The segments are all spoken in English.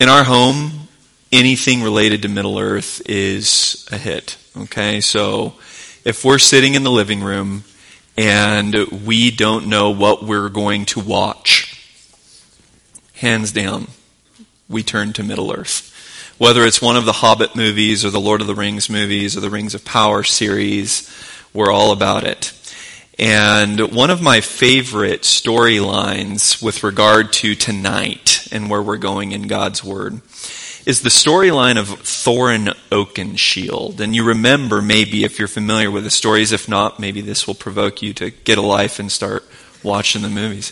In our home, anything related to Middle Earth is a hit. Okay, so if we're sitting in the living room and we don't know what we're going to watch, hands down, we turn to Middle Earth. Whether it's one of the Hobbit movies or the Lord of the Rings movies or the Rings of Power series, we're all about it. And one of my favorite storylines with regard to tonight and where we're going in God's Word is the storyline of Thorin Oakenshield. And you remember maybe if you're familiar with the stories, if not, maybe this will provoke you to get a life and start watching the movies.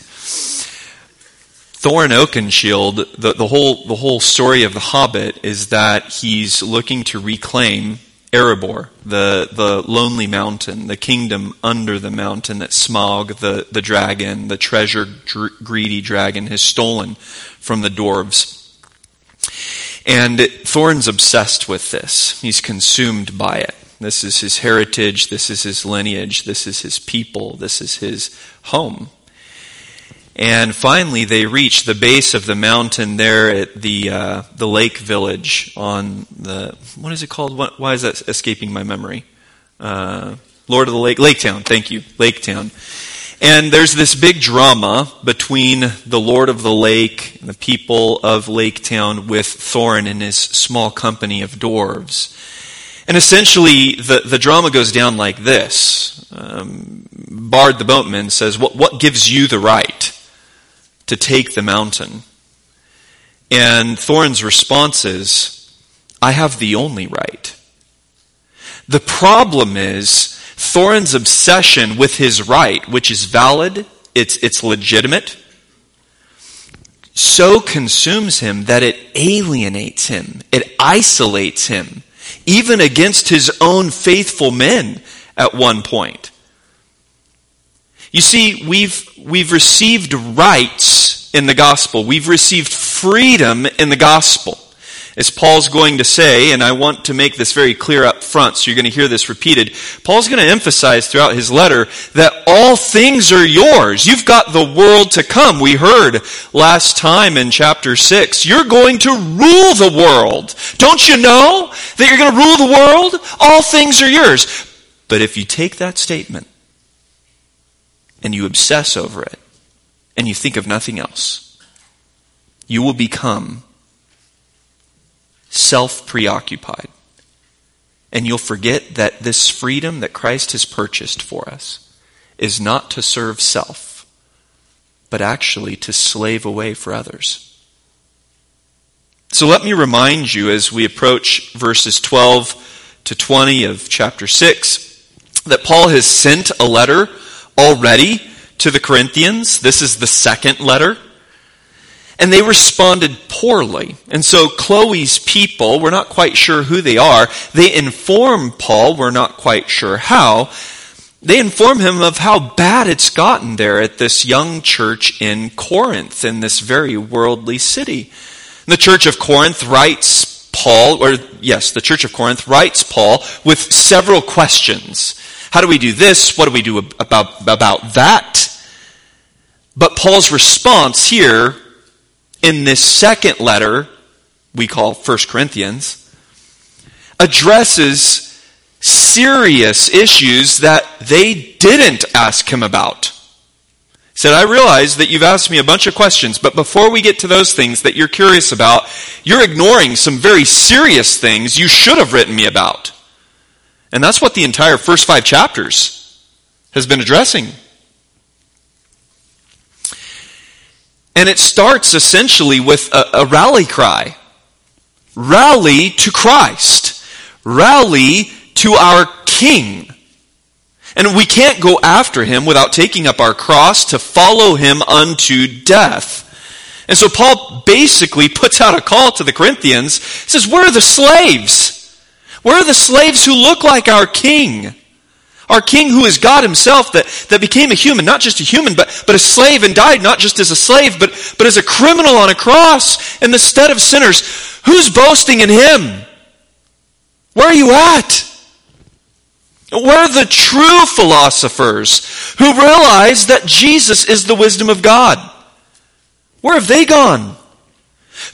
Thorin Oakenshield, the, the whole the whole story of the Hobbit is that he's looking to reclaim Erebor, the, the lonely mountain, the kingdom under the mountain that Smaug, the, the dragon, the treasure dr- greedy dragon, has stolen from the dwarves. And Thorin's obsessed with this. He's consumed by it. This is his heritage, this is his lineage, this is his people, this is his home. And finally, they reach the base of the mountain there at the uh, the lake village on the what is it called? What, why is that escaping my memory? Uh, Lord of the Lake, Lake Town. Thank you, Lake Town. And there's this big drama between the Lord of the Lake and the people of Lake Town with Thorin and his small company of dwarves. And essentially, the, the drama goes down like this. Um, Bard the boatman says, what, what gives you the right to take the mountain. And Thorin's response is, I have the only right. The problem is Thorin's obsession with his right, which is valid, it's, it's legitimate, so consumes him that it alienates him, it isolates him, even against his own faithful men at one point. You see, we've, we've received rights in the gospel. We've received freedom in the gospel. As Paul's going to say, and I want to make this very clear up front, so you're going to hear this repeated. Paul's going to emphasize throughout his letter that all things are yours. You've got the world to come. We heard last time in chapter 6, you're going to rule the world. Don't you know that you're going to rule the world? All things are yours. But if you take that statement and you obsess over it and you think of nothing else, you will become self preoccupied. And you'll forget that this freedom that Christ has purchased for us is not to serve self, but actually to slave away for others. So let me remind you as we approach verses 12 to 20 of chapter 6 that Paul has sent a letter already to the Corinthians. This is the second letter. And they responded poorly. And so Chloe's people, we're not quite sure who they are, they inform Paul, we're not quite sure how, they inform him of how bad it's gotten there at this young church in Corinth, in this very worldly city. The church of Corinth writes Paul, or yes, the church of Corinth writes Paul with several questions. How do we do this? What do we do about, about that? But Paul's response here in this second letter, we call 1 Corinthians, addresses serious issues that they didn't ask him about. He said, I realize that you've asked me a bunch of questions, but before we get to those things that you're curious about, you're ignoring some very serious things you should have written me about. And that's what the entire first five chapters has been addressing. And it starts essentially with a, a rally cry. Rally to Christ. Rally to our King. And we can't go after him without taking up our cross to follow him unto death. And so Paul basically puts out a call to the Corinthians. Says, where are the slaves? Where are the slaves who look like our king? Our king who is God himself that, that became a human, not just a human, but, but a slave and died not just as a slave, but, but as a criminal on a cross in the stead of sinners. Who's boasting in him? Where are you at? Where are the true philosophers who realize that Jesus is the wisdom of God? Where have they gone?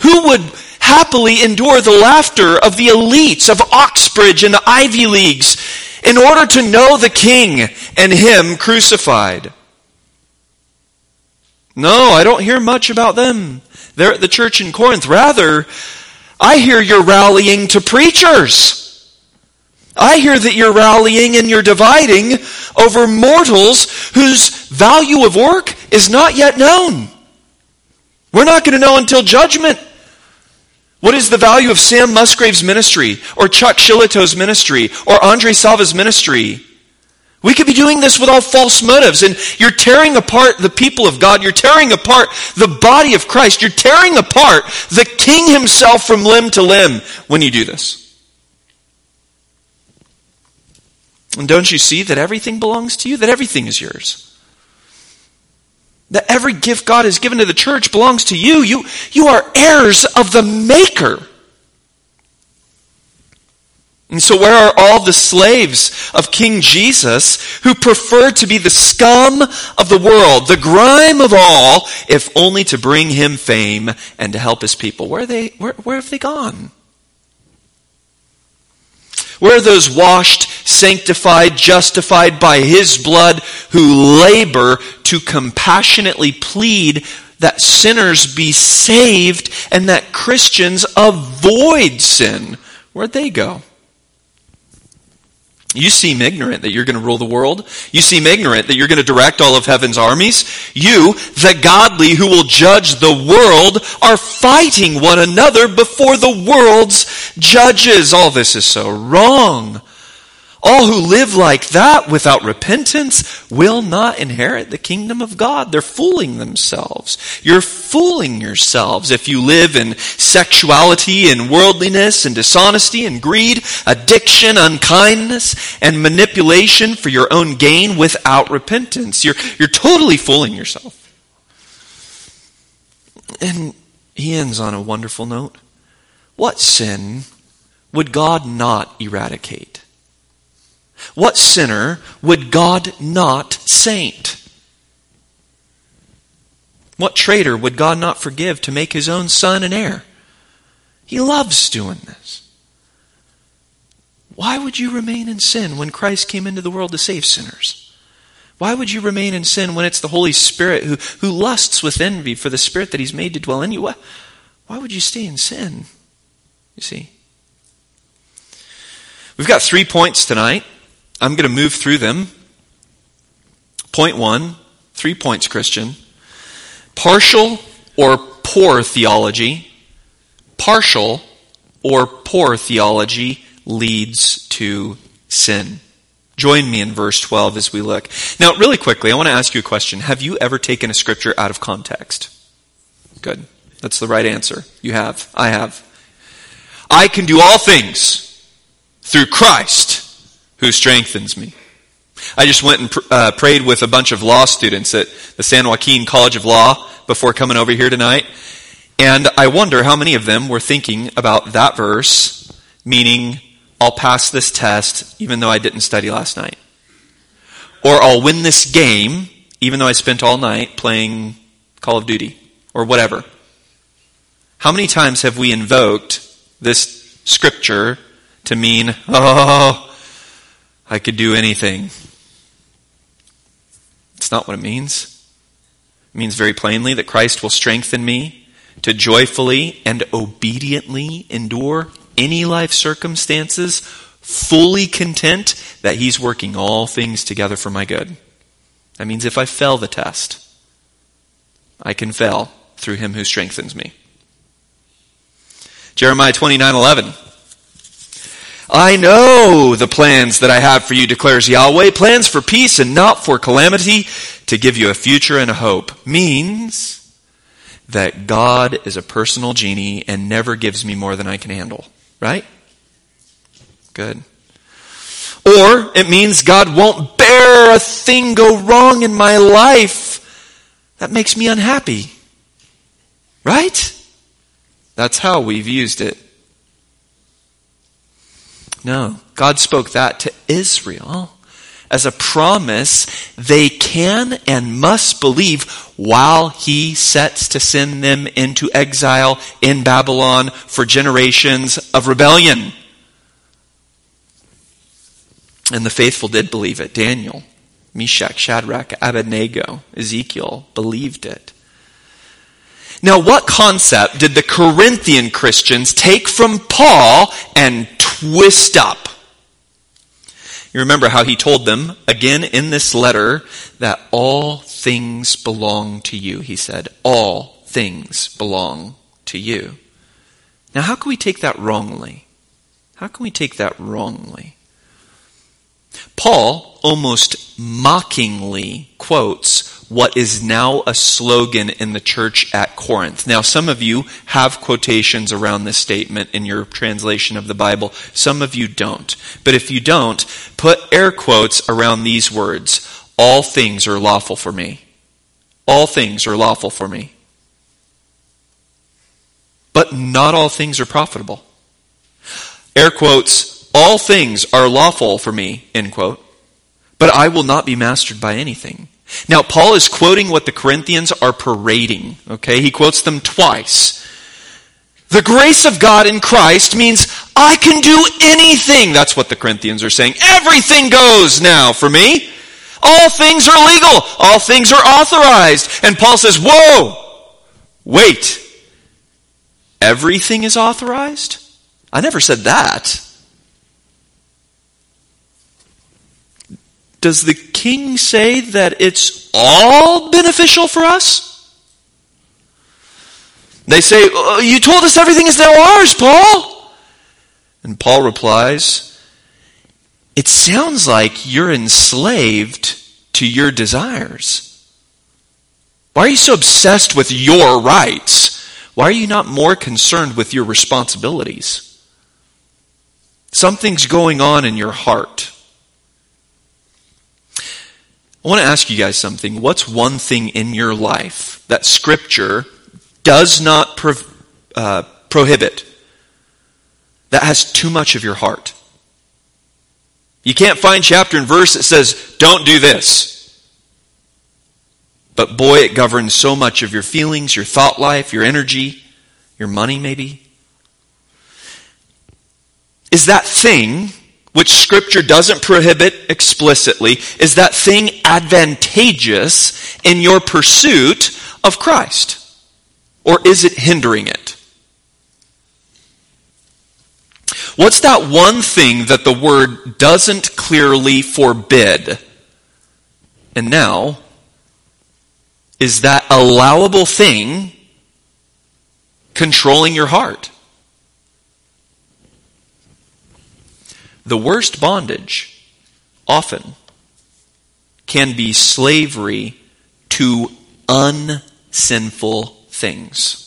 Who would happily endure the laughter of the elites of Oxbridge and the Ivy Leagues in order to know the King and Him crucified. No, I don't hear much about them. They're at the church in Corinth. Rather, I hear you're rallying to preachers. I hear that you're rallying and you're dividing over mortals whose value of work is not yet known. We're not going to know until judgment. What is the value of Sam Musgrave's ministry, or Chuck Shillito's ministry, or Andre Salva's ministry? We could be doing this with all false motives, and you're tearing apart the people of God. You're tearing apart the body of Christ. You're tearing apart the King himself from limb to limb when you do this. And don't you see that everything belongs to you? That everything is yours? That every gift God has given to the church belongs to you. You, you are heirs of the Maker. And so, where are all the slaves of King Jesus who prefer to be the scum of the world, the grime of all, if only to bring him fame and to help his people? Where, they, where, where have they gone? Where are those washed, sanctified, justified by His blood who labor to compassionately plead that sinners be saved and that Christians avoid sin? Where'd they go? You seem ignorant that you're going to rule the world. You seem ignorant that you're going to direct all of heaven's armies. You, the godly who will judge the world, are fighting one another before the world's judges. All this is so wrong. All who live like that without repentance will not inherit the kingdom of God. They're fooling themselves. You're fooling yourselves if you live in sexuality and worldliness and dishonesty and greed, addiction, unkindness, and manipulation for your own gain without repentance. You're, you're totally fooling yourself. And he ends on a wonderful note. What sin would God not eradicate? What sinner would God not saint? What traitor would God not forgive to make his own son an heir? He loves doing this. Why would you remain in sin when Christ came into the world to save sinners? Why would you remain in sin when it's the Holy Spirit who, who lusts with envy for the Spirit that He's made to dwell in you? Why, why would you stay in sin? You see? We've got three points tonight. I'm going to move through them. Point one, three points, Christian. Partial or poor theology, partial or poor theology leads to sin. Join me in verse 12 as we look. Now, really quickly, I want to ask you a question. Have you ever taken a scripture out of context? Good. That's the right answer. You have. I have. I can do all things through Christ who strengthens me. I just went and pr- uh, prayed with a bunch of law students at the San Joaquin College of Law before coming over here tonight. And I wonder how many of them were thinking about that verse, meaning, I'll pass this test even though I didn't study last night. Or I'll win this game even though I spent all night playing Call of Duty or whatever. How many times have we invoked this scripture to mean, oh, I could do anything. It's not what it means. It means very plainly that Christ will strengthen me to joyfully and obediently endure any life circumstances, fully content that He's working all things together for my good. That means if I fail the test, I can fail through Him who strengthens me. Jeremiah 29 11. I know the plans that I have for you, declares Yahweh, plans for peace and not for calamity, to give you a future and a hope. Means that God is a personal genie and never gives me more than I can handle. Right? Good. Or it means God won't bear a thing go wrong in my life that makes me unhappy. Right? That's how we've used it. No, God spoke that to Israel as a promise they can and must believe while he sets to send them into exile in Babylon for generations of rebellion. And the faithful did believe it. Daniel, Meshach, Shadrach, Abednego, Ezekiel believed it. Now, what concept did the Corinthian Christians take from Paul and twist up? You remember how he told them, again in this letter, that all things belong to you. He said, all things belong to you. Now, how can we take that wrongly? How can we take that wrongly? Paul almost mockingly quotes what is now a slogan in the church at Corinth. Now, some of you have quotations around this statement in your translation of the Bible. Some of you don't. But if you don't, put air quotes around these words. All things are lawful for me. All things are lawful for me. But not all things are profitable. Air quotes, all things are lawful for me, end quote. But I will not be mastered by anything. Now, Paul is quoting what the Corinthians are parading. Okay, he quotes them twice. The grace of God in Christ means I can do anything. That's what the Corinthians are saying. Everything goes now for me. All things are legal. All things are authorized. And Paul says, whoa, wait. Everything is authorized? I never said that. Does the king say that it's all beneficial for us? They say, oh, You told us everything is now ours, Paul. And Paul replies, It sounds like you're enslaved to your desires. Why are you so obsessed with your rights? Why are you not more concerned with your responsibilities? Something's going on in your heart. I want to ask you guys something. What's one thing in your life that Scripture does not pro- uh, prohibit that has too much of your heart? You can't find chapter and verse that says, don't do this. But boy, it governs so much of your feelings, your thought life, your energy, your money, maybe. Is that thing which scripture doesn't prohibit explicitly, is that thing advantageous in your pursuit of Christ? Or is it hindering it? What's that one thing that the word doesn't clearly forbid? And now, is that allowable thing controlling your heart? The worst bondage often can be slavery to unsinful things.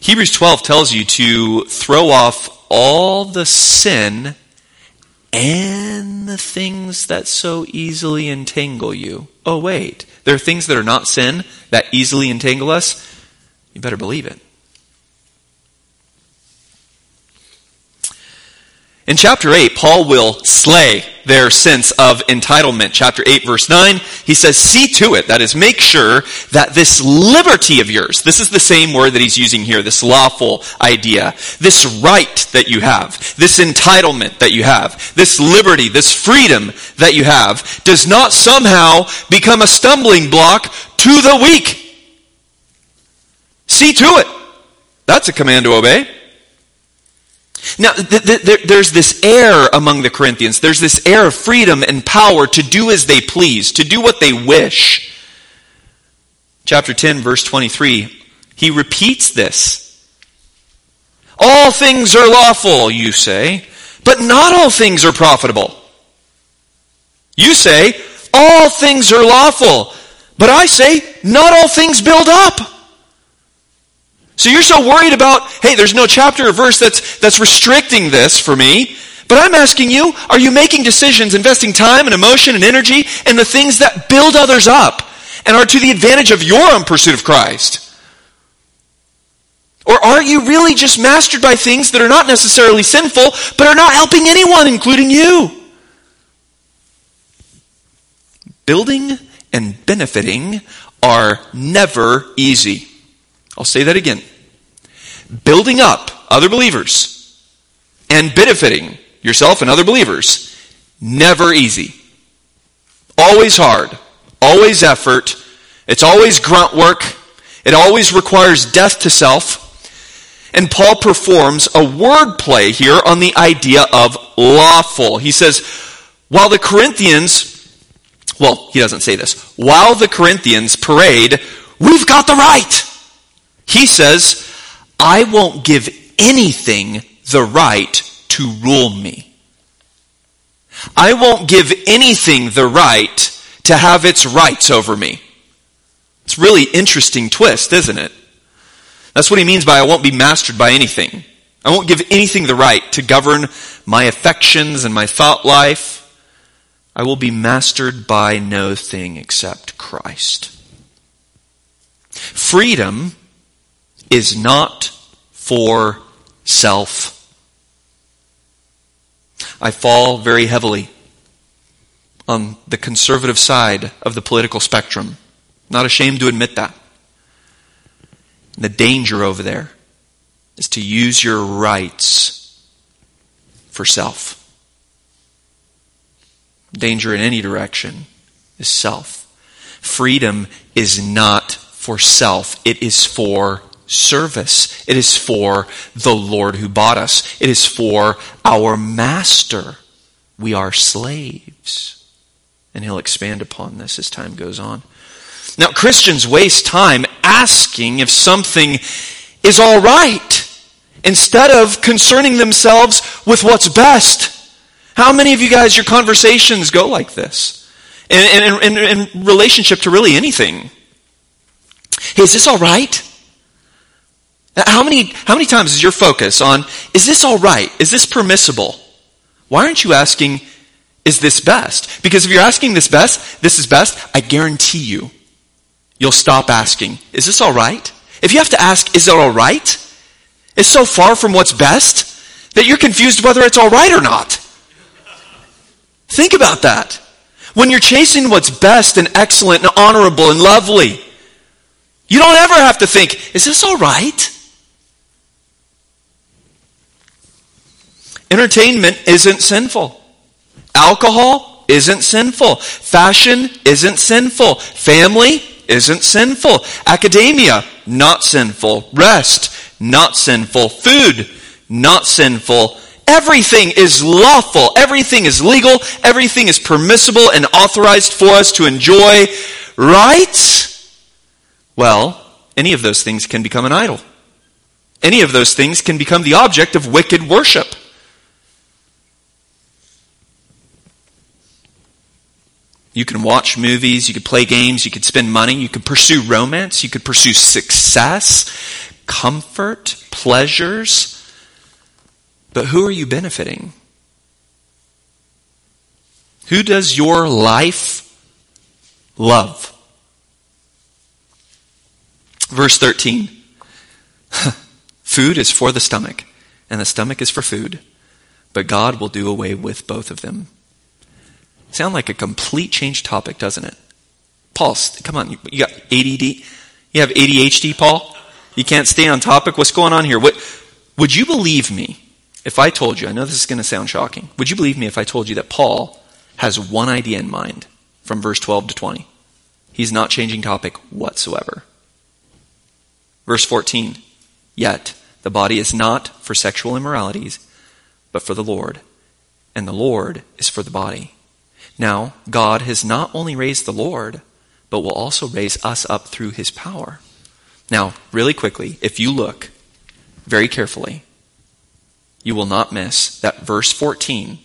Hebrews 12 tells you to throw off all the sin and the things that so easily entangle you. Oh, wait. There are things that are not sin that easily entangle us. You better believe it. In chapter 8, Paul will slay their sense of entitlement. Chapter 8, verse 9, he says, See to it, that is, make sure that this liberty of yours, this is the same word that he's using here, this lawful idea, this right that you have, this entitlement that you have, this liberty, this freedom that you have, does not somehow become a stumbling block to the weak. See to it. That's a command to obey. Now, th- th- there's this air among the Corinthians. There's this air of freedom and power to do as they please, to do what they wish. Chapter 10, verse 23, he repeats this. All things are lawful, you say, but not all things are profitable. You say, all things are lawful, But I say, not all things build up. So you're so worried about, hey, there's no chapter or verse that's, that's restricting this for me. But I'm asking you, are you making decisions, investing time and emotion and energy in the things that build others up and are to the advantage of your own pursuit of Christ? Or are you really just mastered by things that are not necessarily sinful, but are not helping anyone, including you? Building and benefiting are never easy. I'll say that again. Building up other believers and benefiting yourself and other believers, never easy. Always hard. Always effort. It's always grunt work. It always requires death to self. And Paul performs a word play here on the idea of lawful. He says, while the Corinthians, well, he doesn't say this, while the Corinthians parade, we've got the right. He says, I won't give anything the right to rule me. I won't give anything the right to have its rights over me. It's really interesting twist, isn't it? That's what he means by I won't be mastered by anything. I won't give anything the right to govern my affections and my thought life. I will be mastered by no thing except Christ. Freedom is not for self. I fall very heavily on the conservative side of the political spectrum. Not ashamed to admit that. The danger over there is to use your rights for self. Danger in any direction is self. Freedom is not for self, it is for service. It is for the Lord who bought us, it is for our master. We are slaves. And he'll expand upon this as time goes on. Now, Christians waste time asking if something is all right instead of concerning themselves with what's best. How many of you guys, your conversations go like this? In, in, in, in relationship to really anything. Hey, is this all right? How many, how many times is your focus on, is this all right? Is this permissible? Why aren't you asking, is this best? Because if you're asking this best, this is best, I guarantee you, you'll stop asking, is this all right? If you have to ask, is it all right? It's so far from what's best that you're confused whether it's all right or not. Think about that. When you're chasing what's best and excellent and honorable and lovely, you don't ever have to think, is this all right? Entertainment isn't sinful. Alcohol isn't sinful. Fashion isn't sinful. Family isn't sinful. Academia, not sinful. Rest, not sinful. Food, not sinful. Everything is lawful. Everything is legal. Everything is permissible and authorized for us to enjoy. Right? Well, any of those things can become an idol. Any of those things can become the object of wicked worship. You can watch movies, you could play games, you could spend money, you could pursue romance, you could pursue success, comfort, pleasures. But who are you benefiting? Who does your life love? Verse 13 Food is for the stomach, and the stomach is for food, but God will do away with both of them. Sound like a complete change topic, doesn't it? Paul, come on, you got ADD? You have ADHD, Paul? You can't stay on topic? What's going on here? What, would you believe me if I told you, I know this is going to sound shocking, would you believe me if I told you that Paul has one idea in mind from verse 12 to 20? He's not changing topic whatsoever. Verse 14, yet the body is not for sexual immoralities, but for the Lord, and the Lord is for the body. Now, God has not only raised the Lord, but will also raise us up through his power. Now, really quickly, if you look very carefully, you will not miss that verse 14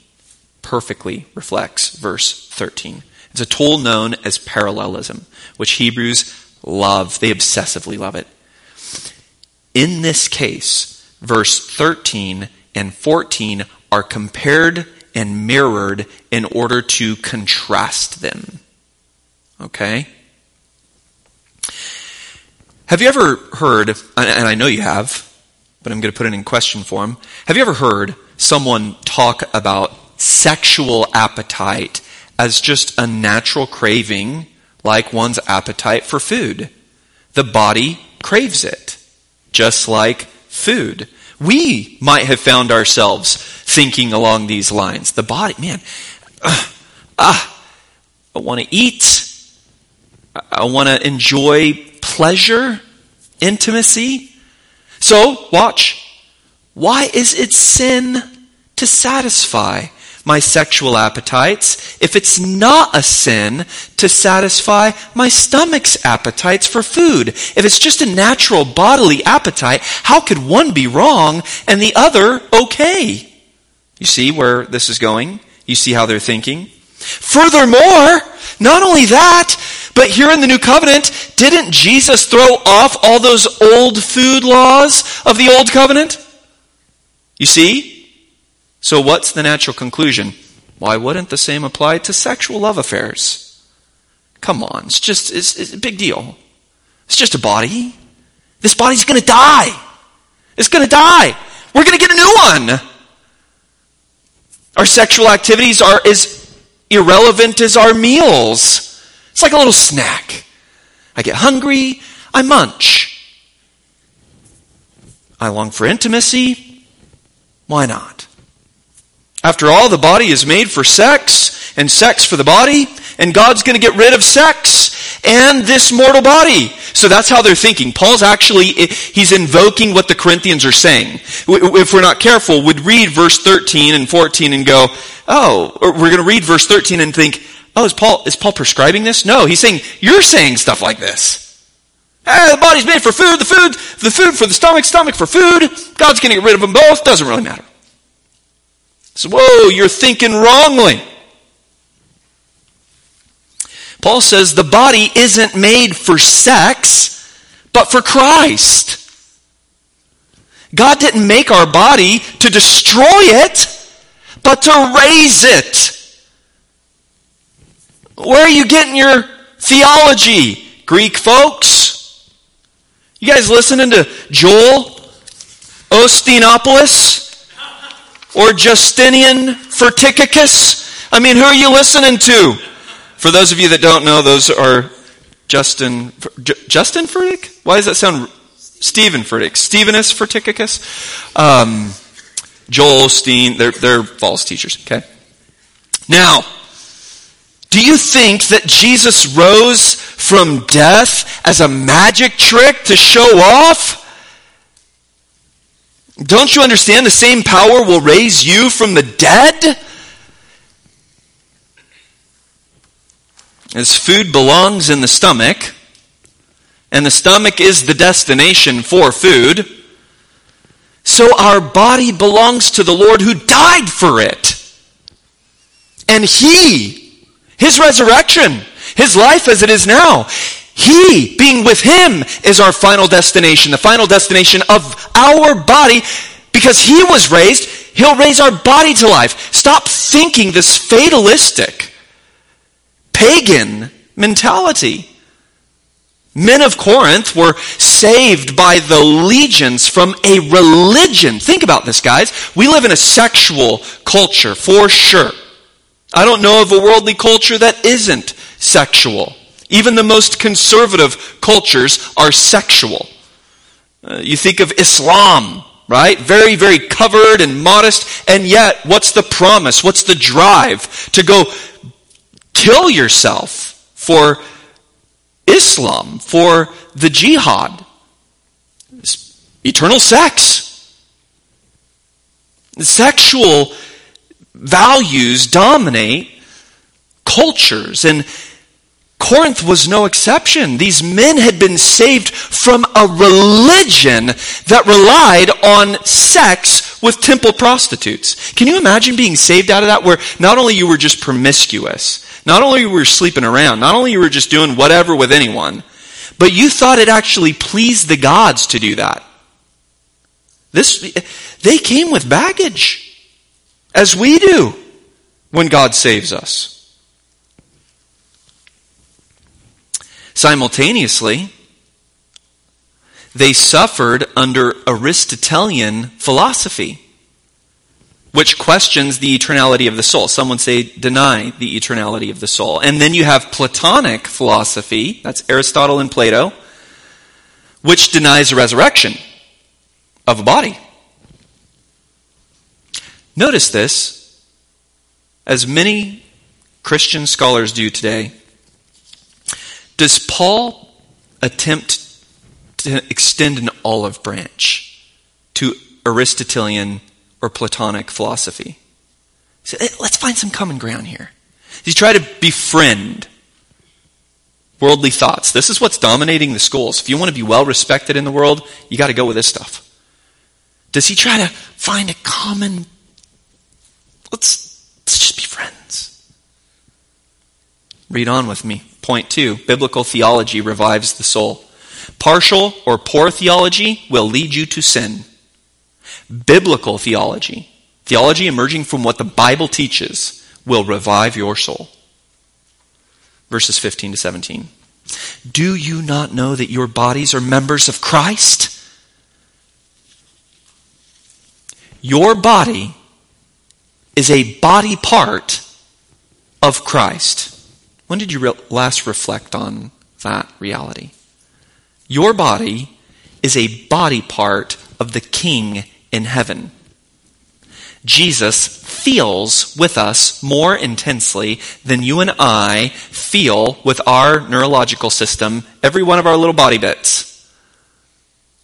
perfectly reflects verse 13. It's a tool known as parallelism, which Hebrews love. They obsessively love it. In this case, verse 13 and 14 are compared and mirrored in order to contrast them. Okay? Have you ever heard, and I know you have, but I'm going to put it in question form. Have you ever heard someone talk about sexual appetite as just a natural craving like one's appetite for food? The body craves it, just like food. We might have found ourselves thinking along these lines. The body, man, uh, uh, I want to eat. I want to enjoy pleasure, intimacy. So, watch. Why is it sin to satisfy my sexual appetites if it's not a sin to satisfy my stomach's appetites for food? If it's just a natural bodily appetite, how could one be wrong and the other okay? You see where this is going? You see how they're thinking? Furthermore, not only that, but here in the new covenant, didn't Jesus throw off all those old food laws of the old covenant? You see? So what's the natural conclusion? Why wouldn't the same apply to sexual love affairs? Come on, it's just it's, it's a big deal. It's just a body. This body's going to die. It's going to die. We're going to get a new one. Our sexual activities are as irrelevant as our meals. It's like a little snack. I get hungry, I munch. I long for intimacy. Why not? After all, the body is made for sex, and sex for the body, and God's going to get rid of sex and this mortal body. So that's how they're thinking. Paul's actually, he's invoking what the Corinthians are saying. If we're not careful, we'd read verse 13 and 14 and go, oh, we're going to read verse 13 and think, oh, is Paul, is Paul prescribing this? No, he's saying, you're saying stuff like this. Ah, the body's made for food, the food, the food for the stomach, stomach for food. God's going to get rid of them both. Doesn't really matter. So, whoa, you're thinking wrongly. Paul says the body isn't made for sex, but for Christ. God didn't make our body to destroy it, but to raise it. Where are you getting your theology, Greek folks? You guys listening to Joel Osteenopoulos or Justinian Ferticicus? I mean, who are you listening to? For those of you that don't know, those are Justin J- Justin Furtick. Why does that sound Stephen Furtick? Stephenus Ferticicus. Um, Joel Osteen. They're they're false teachers. Okay. Now, do you think that Jesus rose from death as a magic trick to show off? Don't you understand the same power will raise you from the dead? As food belongs in the stomach, and the stomach is the destination for food, so our body belongs to the Lord who died for it. And He his resurrection, His life as it is now. He, being with Him, is our final destination, the final destination of our body. Because He was raised, He'll raise our body to life. Stop thinking this fatalistic, pagan mentality. Men of Corinth were saved by the legions from a religion. Think about this, guys. We live in a sexual culture, for sure. I don't know of a worldly culture that isn't sexual. Even the most conservative cultures are sexual. Uh, you think of Islam, right? Very, very covered and modest, and yet, what's the promise? What's the drive to go kill yourself for Islam, for the jihad? It's eternal sex. Sexual values dominate cultures. And Corinth was no exception. These men had been saved from a religion that relied on sex with temple prostitutes. Can you imagine being saved out of that where not only you were just promiscuous, Not only you were sleeping around, not only you were just doing whatever with anyone, but you thought it actually pleased the gods to do that. This, they came with baggage, as we do when God saves us. Simultaneously, they suffered under Aristotelian philosophy, which questions the eternality of the soul. Some would say deny the eternality of the soul. And then you have Platonic philosophy, that's Aristotle and Plato, which denies the resurrection of a body. Notice this, as many Christian scholars do today. Does Paul attempt to extend an olive branch to Aristotelian or Platonic philosophy. So eh, let's find some common ground here. Does he try to befriend worldly thoughts? This is what's dominating the schools. If you want to be well respected in the world, you got to go with this stuff. Does he try to find a common let's let's just be friends. Read on with me. Point 2. Biblical theology revives the soul. Partial or poor theology will lead you to sin. Biblical theology, theology emerging from what the Bible teaches, will revive your soul. Verses 15 to 17. Do you not know that your bodies are members of Christ? Your body is a body part of Christ. When did you re- last reflect on that reality? Your body is a body part of the King in heaven. Jesus feels with us more intensely than you and I feel with our neurological system, every one of our little body bits.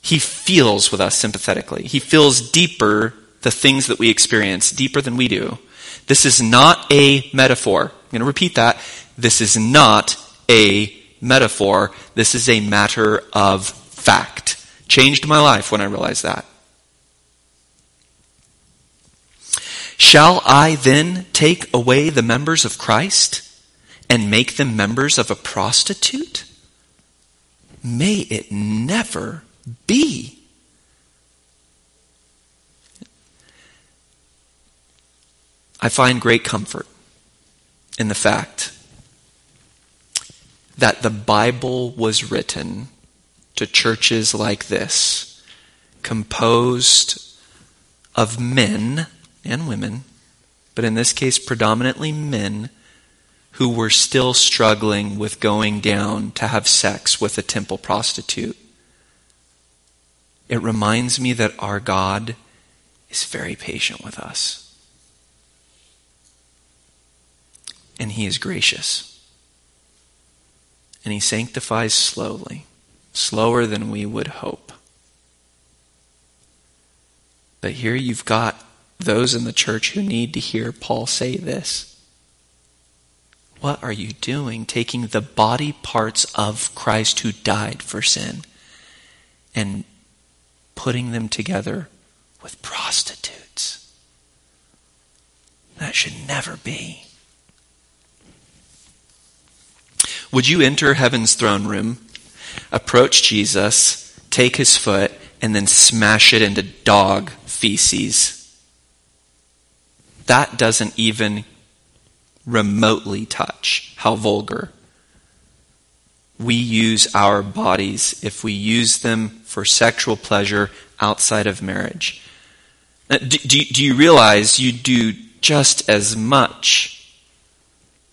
He feels with us sympathetically. He feels deeper the things that we experience, deeper than we do. This is not a metaphor. I'm going to repeat that. This is not a metaphor. This is a matter of fact. Changed my life when I realized that. Shall I then take away the members of Christ and make them members of a prostitute? May it never be. I find great comfort in the fact that the Bible was written to churches like this, composed of men and women, but in this case, predominantly men who were still struggling with going down to have sex with a temple prostitute. It reminds me that our God is very patient with us. And He is gracious. And He sanctifies slowly, slower than we would hope. But here you've got those in the church who need to hear Paul say this. What are you doing taking the body parts of Christ who died for sin and putting them together with prostitutes? That should never be. Would you enter heaven's throne room, approach Jesus, take his foot, and then smash it into dog feces? that doesn't even remotely touch how vulgar. We use our bodies if we use them for sexual pleasure outside of marriage. Do, do, do you realize you do just as much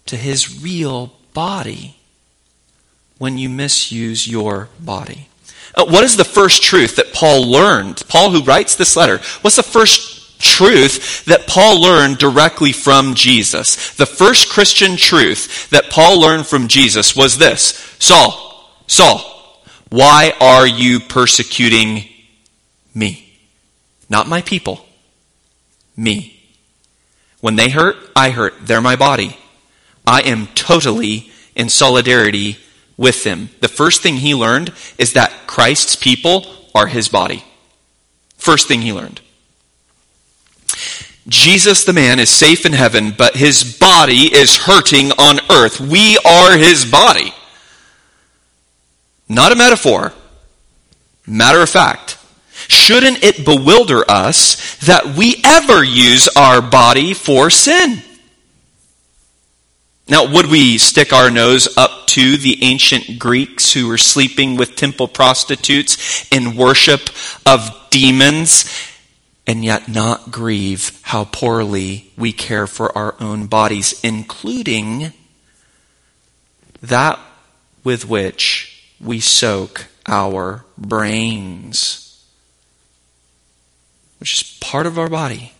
to his real body when you misuse your body? Uh, what is the first truth that Paul learned? Paul, who writes this letter, what's the first truth that Paul learned directly from Jesus. The first Christian truth that Paul learned from Jesus was this Saul, Saul, why are you persecuting me? Not my people, me. When they hurt, I hurt. They're my body. I am totally in solidarity with them. The first thing he learned is that Christ's people are his body. First thing he learned. Jesus, the man, is safe in heaven, but his body is hurting on earth. We are his body. Not a metaphor. Matter of fact. Shouldn't it bewilder us that we ever use our body for sin? Now, would we stick our nose up to the ancient Greeks who were sleeping with temple prostitutes in worship of demons and yet not grieve how poorly we care for our own bodies, including that with which we soak our brains, which is part of our body?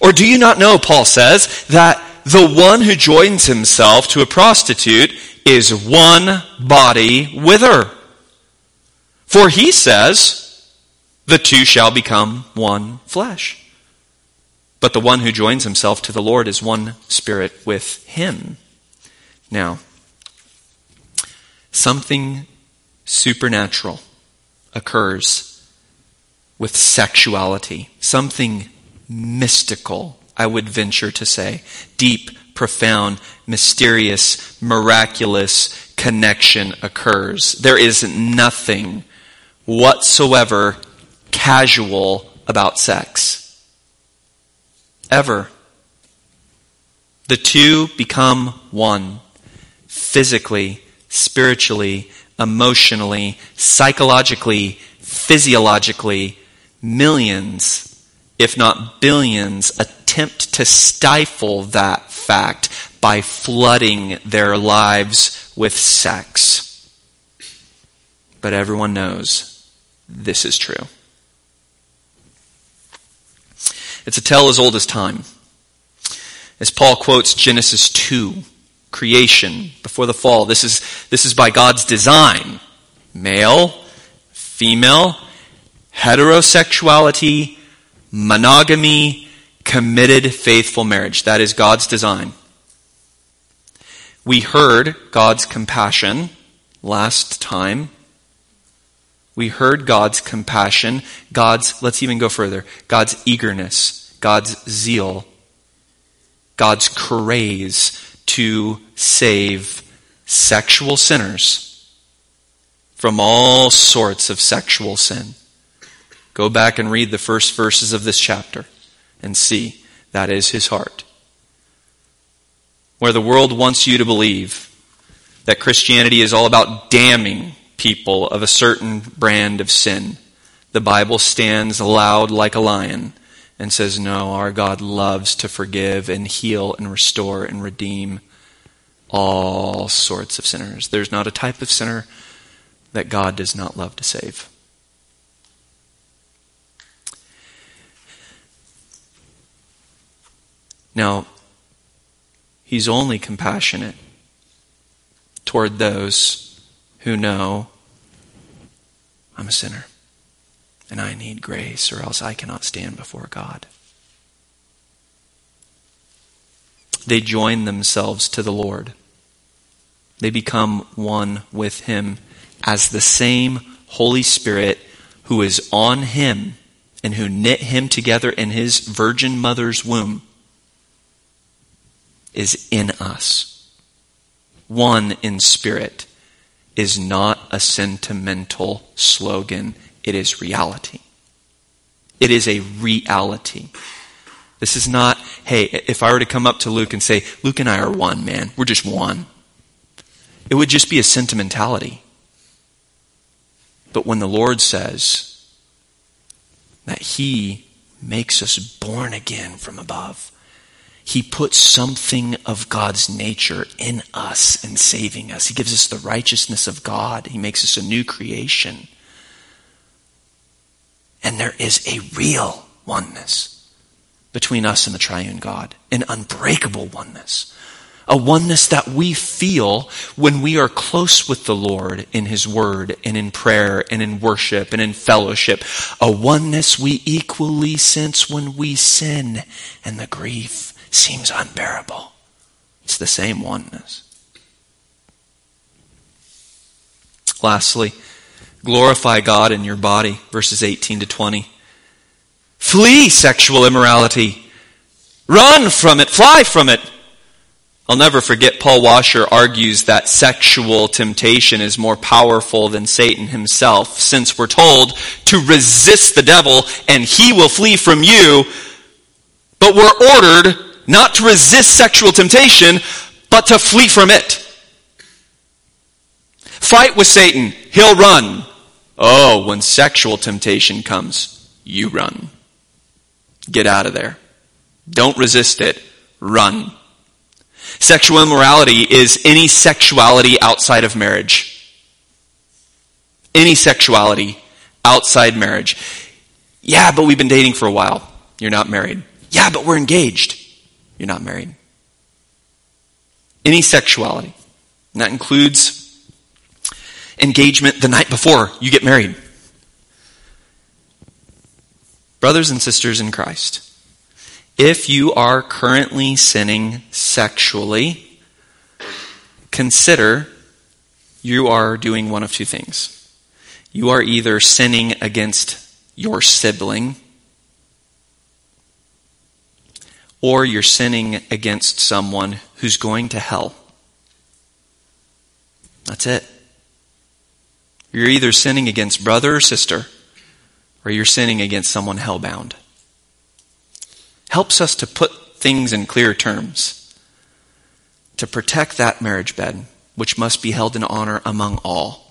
Or do you not know, Paul says, that the one who joins himself to a prostitute is one body with her? For he says, the two shall become one flesh. But the one who joins himself to the Lord is one spirit with him. Now, something supernatural occurs with sexuality. Something mystical, I would venture to say. Deep, profound, mysterious, miraculous connection occurs. There is nothing whatsoever casual about sex. Ever. The two become one. Physically, spiritually, emotionally, psychologically, physiologically, millions if not billions, attempt to stifle that fact by flooding their lives with sex. But everyone knows this is true. It's a tale as old as time. As Paul quotes Genesis 2, creation before the fall, this is, this is by God's design. Male, female, heterosexuality, monogamy, committed, faithful marriage. That is God's design. We heard God's compassion last time. We heard God's compassion, God's, let's even go further, God's eagerness, God's zeal, God's craze to save sexual sinners from all sorts of sexual sin. Go back and read the first verses of this chapter and see that is his heart. Where the world wants you to believe that Christianity is all about damning people of a certain brand of sin, the Bible stands loud like a lion and says, No, our God loves to forgive and heal and restore and redeem all sorts of sinners. There's not a type of sinner that God does not love to save. Now, he's only compassionate toward those who know I'm a sinner and I need grace or else I cannot stand before God. They join themselves to the Lord. They become one with Him as the same Holy Spirit who is on Him and who knit Him together in His virgin mother's womb is in us. One in spirit is not a sentimental slogan. It is reality. It is a reality. This is not, hey, if I were to come up to Luke and say, Luke and I are one, man, we're just one, it would just be a sentimentality. But when the Lord says that He makes us born again from above, he puts something of God's nature in us and saving us. He gives us the righteousness of God. He makes us a new creation. And there is a real oneness between us and the triune God, an unbreakable oneness. A oneness that we feel when we are close with the Lord in His Word and in prayer and in worship and in fellowship. A oneness we equally sense when we sin and the grief seems unbearable. It's the same oneness. Lastly, glorify God in your body, verses 18 to 20. Flee sexual immorality. Run from it. Fly from it. I'll never forget Paul Washer argues that sexual temptation is more powerful than Satan himself, since we're told to resist the devil and he will flee from you. But we're ordered not to resist sexual temptation, but to flee from it. Fight with Satan, he'll run. Oh, when sexual temptation comes, you run. Get out of there. Don't resist it. Run. Sexual immorality is any sexuality outside of marriage. Any sexuality outside marriage. Yeah, but we've been dating for a while. You're not married. Yeah, but we're engaged. You're not married. Any sexuality. And that includes engagement the night before you get married. Brothers and sisters in Christ, if you are currently sinning sexually, consider you are doing one of two things. You are either sinning against your sibling, or you're sinning against someone who's going to hell. That's it. You're either sinning against brother or sister, or you're sinning against someone hellbound. Helps us to put things in clear terms. To protect that marriage bed, which must be held in honor among all.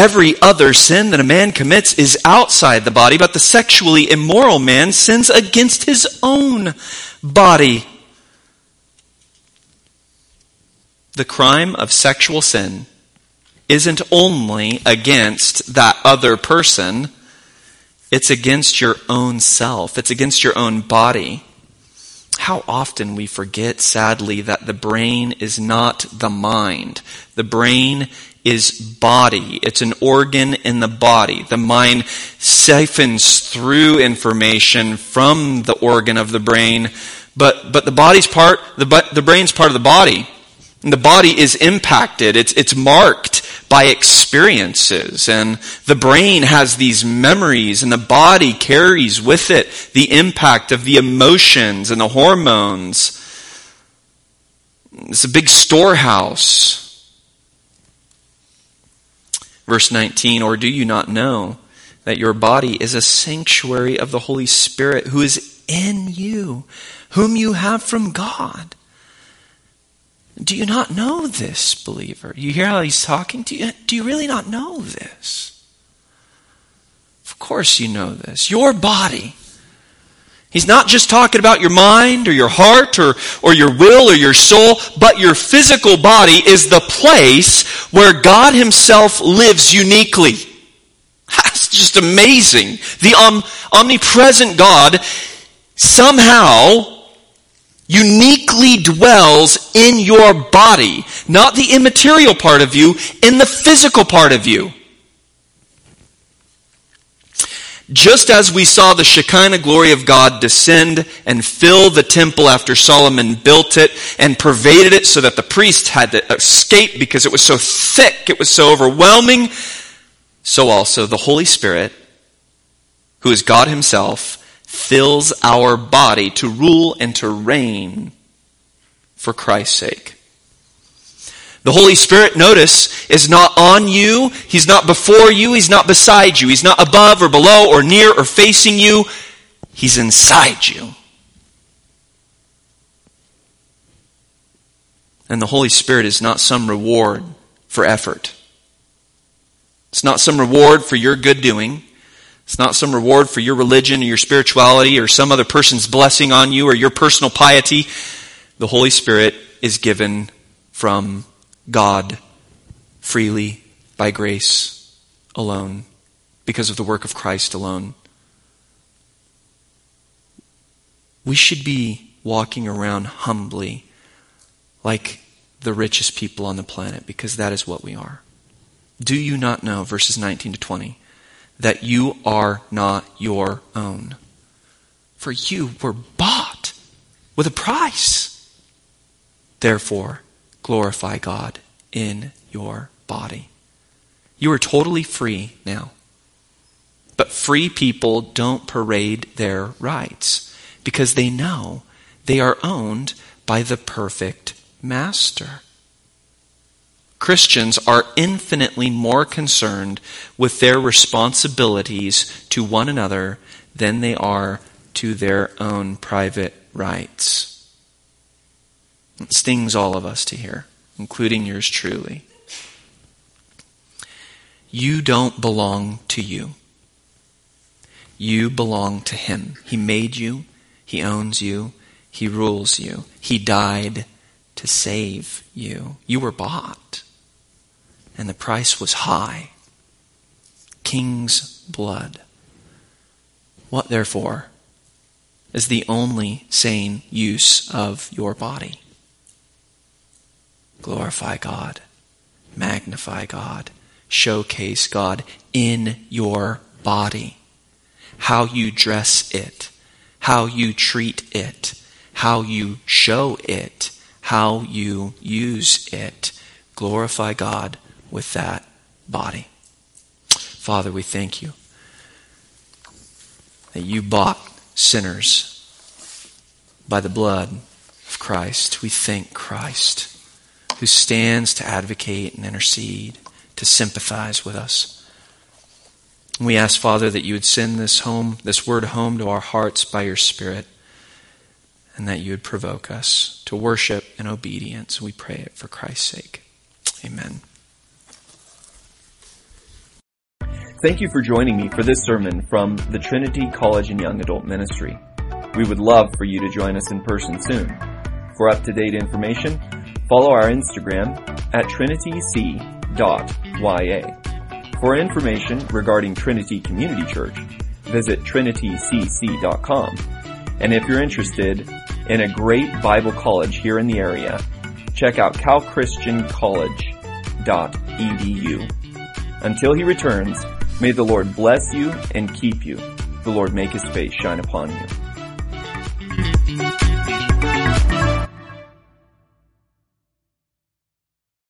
Every other sin that a man commits is outside the body, but the sexually immoral man sins against his own body. the crime of sexual sin isn't only against that other person, it's against your own self, it's against your own body. How often we forget, sadly, that the brain is not the mind. The brain is body. It's an organ in the body. The mind siphons through information from the organ of the brain, but, but the body's part, the, but the brain's part of the body. And the body is impacted. It's, it's marked by experiences. And the brain has these memories and the body carries with it the impact of the emotions and the hormones. It's a big storehouse. Verse 19, or do you not know that your body is a sanctuary of the Holy Spirit who is in you, whom you have from God? Do you not know this, believer? You hear how he's talking to you? Do you really not know this? Of course you know this. Your body. He's not just talking about your mind or your heart or, or your will or your soul, but your physical body is the place where God Himself lives uniquely. That's just amazing. The om- omnipresent God somehow uniquely dwells in your body, not the immaterial part of you, in the physical part of you. Just as we saw the Shekinah glory of God descend and fill the temple after Solomon built it and pervaded it so that the priest had to escape because it was so thick, it was so overwhelming, so also the Holy Spirit, who is God Himself, fills our body to rule and to reign for Christ's sake. The Holy Spirit, notice, is not on you. He's not before you. He's not beside you. He's not above or below or near or facing you. He's inside you. And the Holy Spirit is not some reward for effort. It's not some reward for your good doing. It's not some reward for your religion or your spirituality or some other person's blessing on you or your personal piety. The Holy Spirit is given from God freely by grace alone because of the work of Christ alone. We should be walking around humbly like the richest people on the planet because that is what we are. Do you not know, verses 19 to 20? that you are not your own. For you were bought with a price. Therefore, glorify God in your body. You are totally free now. But free people don't parade their rights because they know they are owned by the perfect master. Christians are infinitely more concerned with their responsibilities to one another than they are to their own private rights. It stings all of us to hear, including yours truly. You don't belong to you. You belong to Him. He made you, He owns you, He rules you. He died to save you. You were bought, and the price was high King's blood. What, therefore, is the only sane use of your body? Glorify God, magnify God, showcase God in your body. How you dress it, how you treat it, how you show it, how you use it. Glorify God with that body. Father, we thank you that you bought sinners by the blood of Christ. We thank Christ who stands to advocate and intercede, to sympathize with us. We ask, Father, that you would send this home, this word home to our hearts by your Spirit, and that you would provoke us to worship in obedience. We pray it for Christ's sake. Amen. Thank you for joining me for this sermon from the Trinity College and Young Adult Ministry. We would love for you to join us in person soon. For up to date information, follow our Instagram at trinityc.ya. For information regarding Trinity Community Church, visit trinitycc.com. And if you're interested in a great Bible college here in the area, check out calchristiancollege.edu. Until he returns, may the Lord bless you and keep you. The Lord make his face shine upon you.